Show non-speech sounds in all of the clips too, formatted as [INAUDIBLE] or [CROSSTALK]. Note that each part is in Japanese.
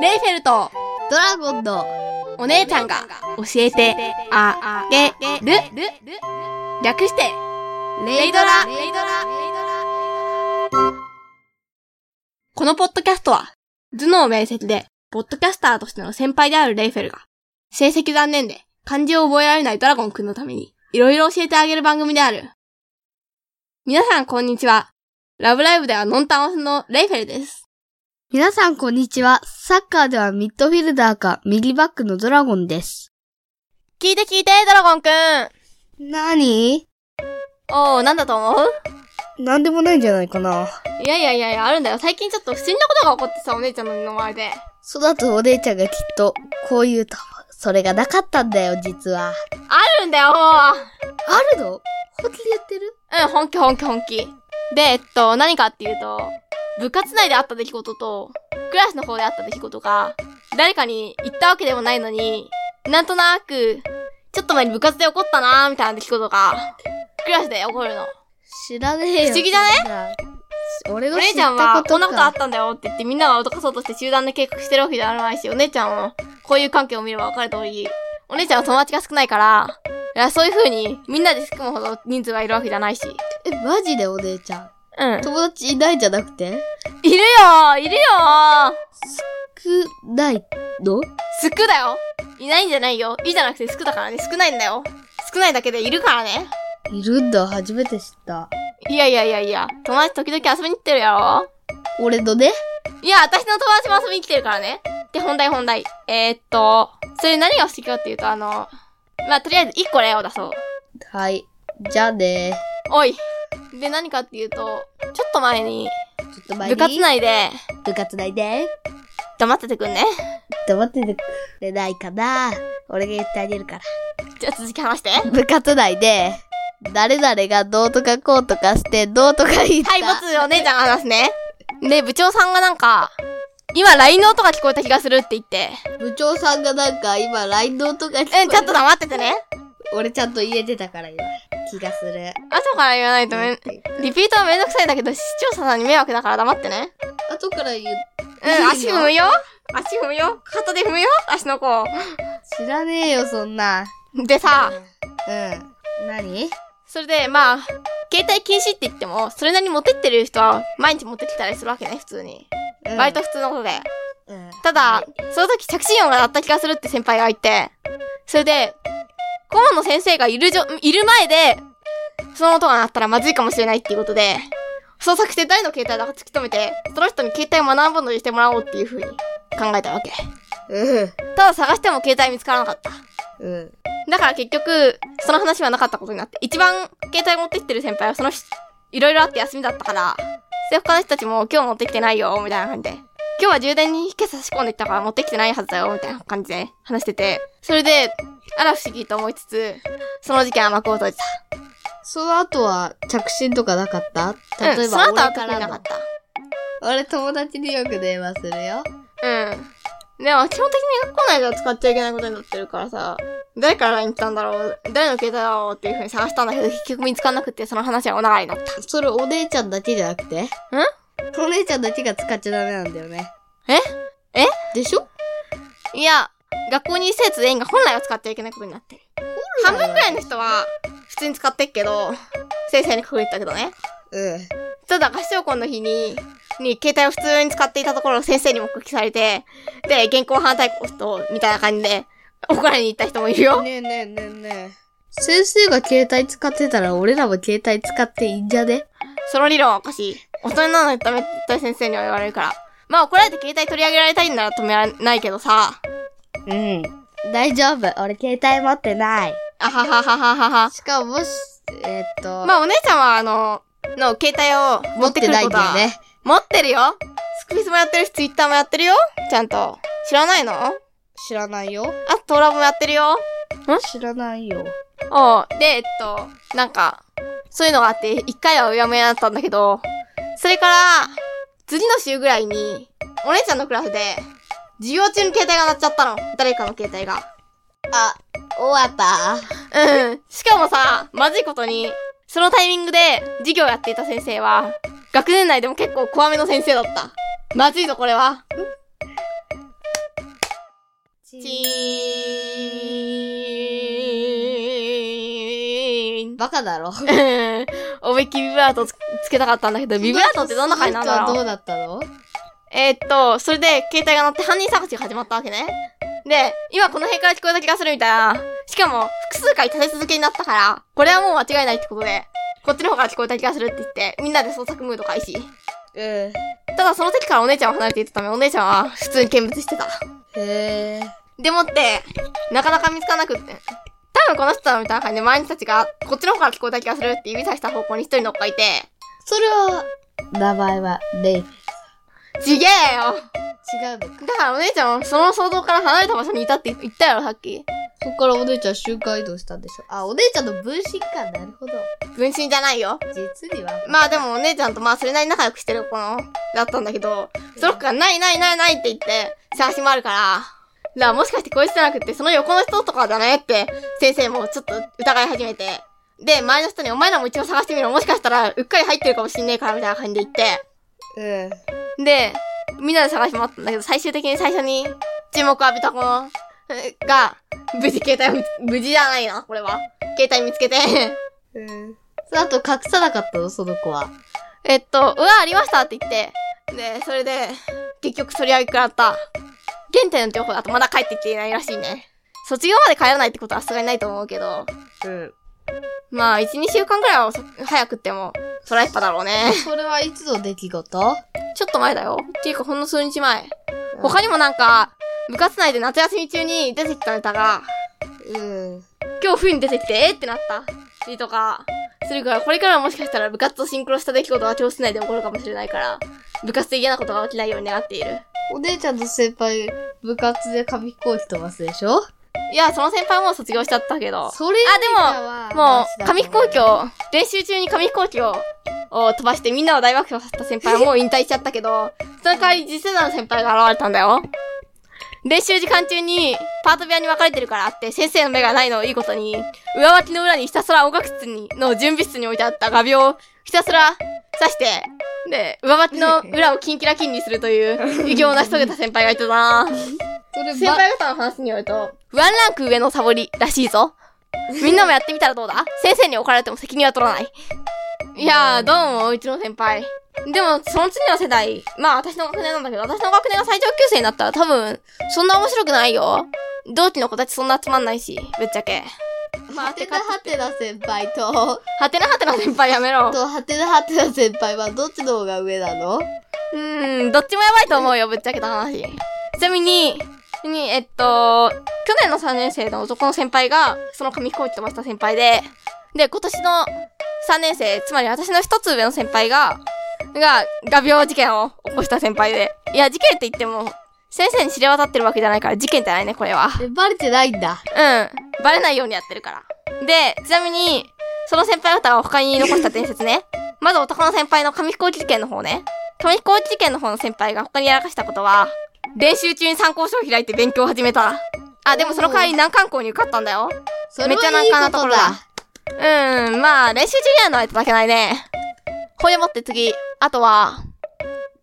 レイフェルト、ドラゴンのお姉ちゃんが教えてあげる。略して、レイドラ。このポッドキャストは、頭脳面積で、ポッドキャスターとしての先輩であるレイフェルが、成績残念で漢字を覚えられないドラゴンくんのために、いろいろ教えてあげる番組である。皆さんこんにちは。ラブライブではノンタンオスのレイフェルです。皆さんこんにちは。サッカーではミッドフィルダーか右バックのドラゴンです。聞いて聞いて、ドラゴンくん。なにおー、なんだと思う？なんでもないんじゃないかな。いやいやいやいや、あるんだよ。最近ちょっと不審なことが起こってさ、お姉ちゃんの前で。そうだとお姉ちゃんがきっと、こう言うと。それがなかったんだよ、実は。あるんだよ、もう。あるの？本気で言ってる？うん、本気本気本気。で、えっと、何かっていうと、部活内であった出来事と、クラスの方であった出来事が、誰かに言ったわけでもないのに、なんとなく、ちょっと前に部活で起こったなーみたいな出来事が、クラスで起こるの。知らねえよ。不思議じゃね？ね俺おの知った姉ちゃんは、こんなことあかったんだよって言ってみんなが脅かそうとして集団で計画してるわけではないし、お姉ちゃんも、こういう関係を見れば分かる通り、お姉ちゃんは友達が少ないから、いや、そういう風に、みんなで組むほど人数がいるわけじゃないし。え、マジでお姉ちゃん？うん。友達いないんじゃなくて？いるよいるよ少ないの？すくだよいないんじゃないよいいじゃなくてすくだからね。少ないんだよ。少ないだけでいるからね。いるんだ、初めて知った。いやいやいやいや。友達時々遊びに来てるやろ俺のね？いや、私の友達も遊びに来てるからね。で、本題本題。えー、っと、それ何が不思議かっていうと、あの、まあ、とりあえず1個例を出そう。はい。じゃあね。おい。で、何かっていうと、ちょっと前に、ちょっと前に？部活内で、部活内で？黙っててくんね。黙っててくれないかな？俺が言ってあげるから。じゃあ続き話して。部活内で、誰々がどうとかこうとかして、どうとか言った。はい、ボツお姉ちゃんが話すね。で、部長さんがなんか、今 LINE の音が聞こえた気がするって言って。部長さんがなんか今 LINE の音が聞こえうん、ちょっと黙っててね。俺ちゃんと言えてたから今。気がする。後から言わないとめん、リピートはめんどくさいんだけど、視聴者さんに迷惑だから黙ってね。後から言う。うん、足踏むよ足踏むよ肩で踏むよ足の子。知らねえよ、そんな。でさ、うん。何？それで、まあ、携帯禁止って言っても、それなりに持ってってる人は、毎日持ってきたりするわけね、普通に。うん割と普通のことで。うん。ただ、その時着信音が鳴った気がするって先輩が言って、それで、顧問の先生がいるじょ、いる前で、その音が鳴ったらまずいかもしれないっていうことで、捜索して誰の携帯だか突き止めて、その人に携帯を学ぶのにしてもらおうっていう風に考えたわけ。うん。ただ探しても携帯見つからなかった。うん。だから結局、その話はなかったことになって、一番携帯持ってきてる先輩はその人、いろいろあって休みだったから、で、他の人たちも今日持ってきてないよ、みたいな感じで。今日は充電に今朝差し込んできたから持ってきてないはずだよ、みたいな感じで話してて。それで、あら不思議と思いつつ、その事件は幕を閉じた。その後は着信とかなかった？例うん、えばその後は特になかっ。俺友達によく電話するよ。た。うん。でも、基本的に学校内では使っちゃいけないことになってるからさ、誰から LINE 来たんだろう誰の携帯だろうっていう風に探したんだけど、結局見つかんなくて、その話はお流れになった。それお姉ちゃんだけじゃなくて？お姉ちゃんだけが使っちゃダメなんだよね。え？え？でしょ？いや、学校に生徒全員が本来は使っちゃいけないことになってる。半分くらいの人は普通に使ってっけど、先生に隠れてたけどね。うん。ただ合唱コンの日に、に携帯を普通に使っていたところを先生に目撃されて、で、現行犯逮捕と、みたいな感じで、怒られに行った人もいるよ。ねえねえねえねえ。先生が携帯使ってたら俺らも携帯使っていいんじゃね？その理論はおかしい。大人なのにダメって先生には言われるから。まあ怒られて携帯取り上げられたいんなら止められないけどさ。うん。大丈夫。俺携帯持ってない。あはははははは。しかももし、えーっと、まあお姉ちゃんはあの、の携帯を持ってくるないことはんだよね。持ってるよスクビスもやってるし、ツイッターもやってるよちゃんと。知らないの？あ知らないよ。と、トラボもやってるよ知らないよ。おうで、えっと、なんか、そういうのがあって、一回はうやむやだったんだけど、それから、次の週ぐらいに、お姉ちゃんのクラスで、授業中に携帯が鳴っちゃったの。誰かの携帯が。あ、終わったうん。しかもさ、まずいことに、そのタイミングで授業やっていた先生は、学年内でも結構怖めの先生だった。まずいぞ、これは。ちチーン。バカだろ。思いっきりビブラートつつけたかったんだけど、ビブラートってどんな回なんだろうどうだったの？えーっと、それで携帯が鳴って犯人探しが始まったわけね。で、今この辺から聞こえた気がするみたいな。しかも、複数回立て続けになったから、これはもう間違いないってことで、こっちの方から聞こえた気がするって言って、みんなで捜索ムード開始。うん。ただその時からお姉ちゃんは離れていたため、お姉ちゃんは普通に見物してた。へえ。でもって、なかなか見つからなくって。多分この人だみたいな感じで周りの人たちが、こっちの方から聞こえた気がするって指さした方向に一人の子がいて、それは、名前は、レイ。ちげえよ違う。だからお姉ちゃんはその想像から離れた場所にいたって言ったやろ、さっき。そっからお姉ちゃん瞬間移動したんでしょ。あ、お姉ちゃんの分身か。なるほど。分身じゃないよ。実には。まあでもお姉ちゃんとまあそれなりに仲良くしてる子のだったんだけど、その子がないないないないって言って探し回るから、だからもしかしてこいつじゃなくってその横の人とかだねって先生もちょっと疑い始めて、で、周りの人にお前らも一応探してみろ。もしかしたらうっかり入ってるかもしんねえからみたいな感じで言って、うん。で、みんなで探し回ったんだけど、最終的に最初に注目を浴びた子が、無事携帯を無事じゃないな、これは。携帯見つけて、うん。その後隠さなかったのその子は。えっと、うわ、ありましたって言って、で、それで、結局取り上げくらった。現在の情報だとまだ帰ってきていないらしいね。卒業まで帰らないってことはさすがにないと思うけど、うん。まあ、1、2週間くらいはそ早くっても、そらやっぱだろうね。それはいつの出来事？ちょっと前だよ。っていうか、ほんの数日前。他にもなんか、部活内で夏休み中に出てきたネタが、うん。今日冬に出てきて、えってなったりとか、するから、これからはもしかしたら部活とシンクロした出来事が教室内で起こるかもしれないから、部活で嫌なことが起きないように願っている。お姉ちゃんと先輩、部活で紙飛行機飛ばすでしょ？いや、その先輩はもう卒業しちゃったけど。それあ、でも、もう、紙飛行機を、練習中に紙飛行機を、を飛ばしてみんなを大爆笑させた先輩はもう [LAUGHS] 引退しちゃったけど、その代わり次世代の先輩が現れたんだよ。練習時間中に、パート部屋に分かれてるからって、先生の目がないのをいいことに、上脇の裏にひたすら音楽室に、の準備室に置いてあった画鋲をひたすら刺して、で、上脇の裏をキンキラキンにするという、偉業を成し遂げた先輩がいたな [LAUGHS] それば、先輩方の話によると、ワンランク上のサボりらしいぞ。みんなもやってみたらどうだ？先生に怒られても責任は取らない。いやー、どうも、うちの先輩。でも、その次の世代、まあ私の学年なんだけど、私の学年が最上級生になったら多分、そんな面白くないよ。同期の子たちそんなつまんないし、ぶっちゃけ。まあ、はてなはてな先輩と、はてなはてな先輩やめろ。と、はてなはてな先輩はどっちの方が上なの？うーん、どっちもやばいと思うよ、ぶっちゃけた話。ちなみに、に、えっと、去年の3年生の男の先輩が、その紙飛行機飛ばした先輩で、で、今年の3年生、つまり私の一つ上の先輩が、が、画鋲事件を起こした先輩で。いや、事件って言っても、先生に知れ渡ってるわけじゃないから、事件じゃないね、これは。え、バレてないんだ。うん。バレないようにやってるから。で、ちなみに、その先輩方が他に残した伝説ね。まず男の先輩の紙飛行機事件の方ね。紙飛行機事件の方の先輩が他にやらかしたことは、練習中に参考書を開いて勉強を始めた。あ、でもその代わり難関校に受かったんだよ。それめっちゃ難関なところだだ。うん、まあ、練習中にやるのはいただけないね。これでもって次。あとは、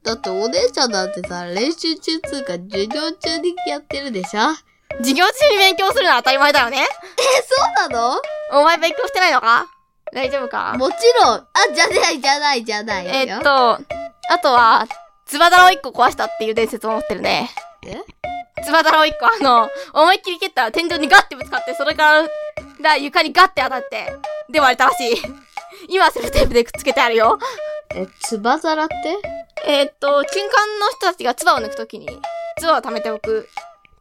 だってお姉ちゃんなんてさ、練習中つうか授業中にやってるでしょ授業中に勉強するのは当たり前だよね。え、そうなの？お前勉強してないのか？大丈夫か？もちろん。あ、じゃない、じゃない、じゃないよ。えっと、あとは、つばだらを一個壊したっていう伝説を持ってるね。え？つばだらを一個、あの、思いっきり蹴ったら天井にガッてぶつかって、それから、ら床にガッて当たって、で割れたらしい。今はセルテープでくっつけてあるよ。え、つばざらって？えーっと、金管の人たちが唾を抜くときに、唾を溜めておく、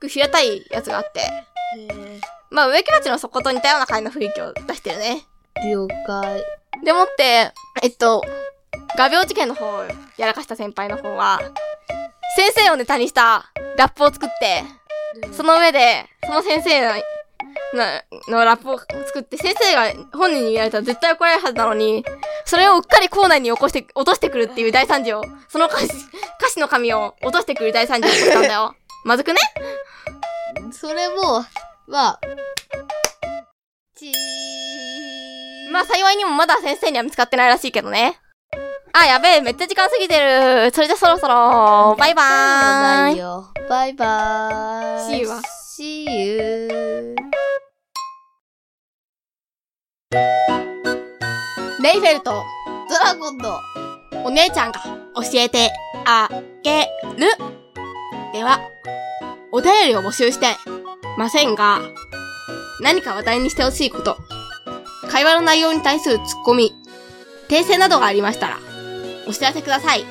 平たいやつがあって、えまあ植木鉢の底と似たような感じの雰囲気を出してるね。ー、了解。でもって、えっと、画鋲事件の方をやらかした先輩の方は、先生をネタにしたラップを作って、その上で、その先生の、なのラップを作って、先生が本人に言われたら絶対怒られるはずなのに、それをうっかり校内に起こして、落としてくるっていう大惨事を、その歌詞、歌詞の紙を落としてくる大惨事をしたんだよ。[LAUGHS] まずくね？それも、まあ、ちー。まあ幸いにもまだ先生には見つかってないらしいけどね。あ、やべえ、めっちゃ時間過ぎてる。それじゃそろそろ、バイバーイ。よ。バイバーイ。See you は See you. レイフェルト、ドラゴンのお姉ちゃんが教えてあげる。では、お便りを募集してませんが、何か話題にしてほしいこと、会話の内容に対するツッコミ、訂正などがありましたら、お知らせください。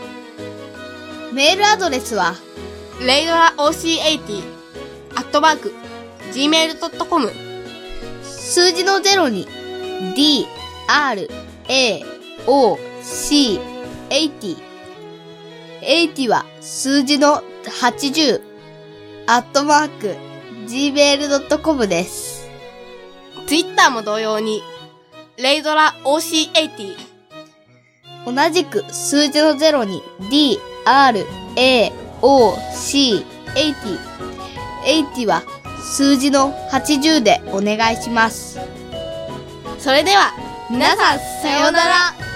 メールアドレスは、レイドラ OC80、アットマーク、gmail.com、数字の0に、d, r, a, o, c, 80。80は数字の80、アットマーク、gmail.com です。ツイッターも同様に、レイドラ OC80、同じく数字の0に D, R, A, O, C, 80。80は数字の80でお願いします。それでは、皆さん、さようなら。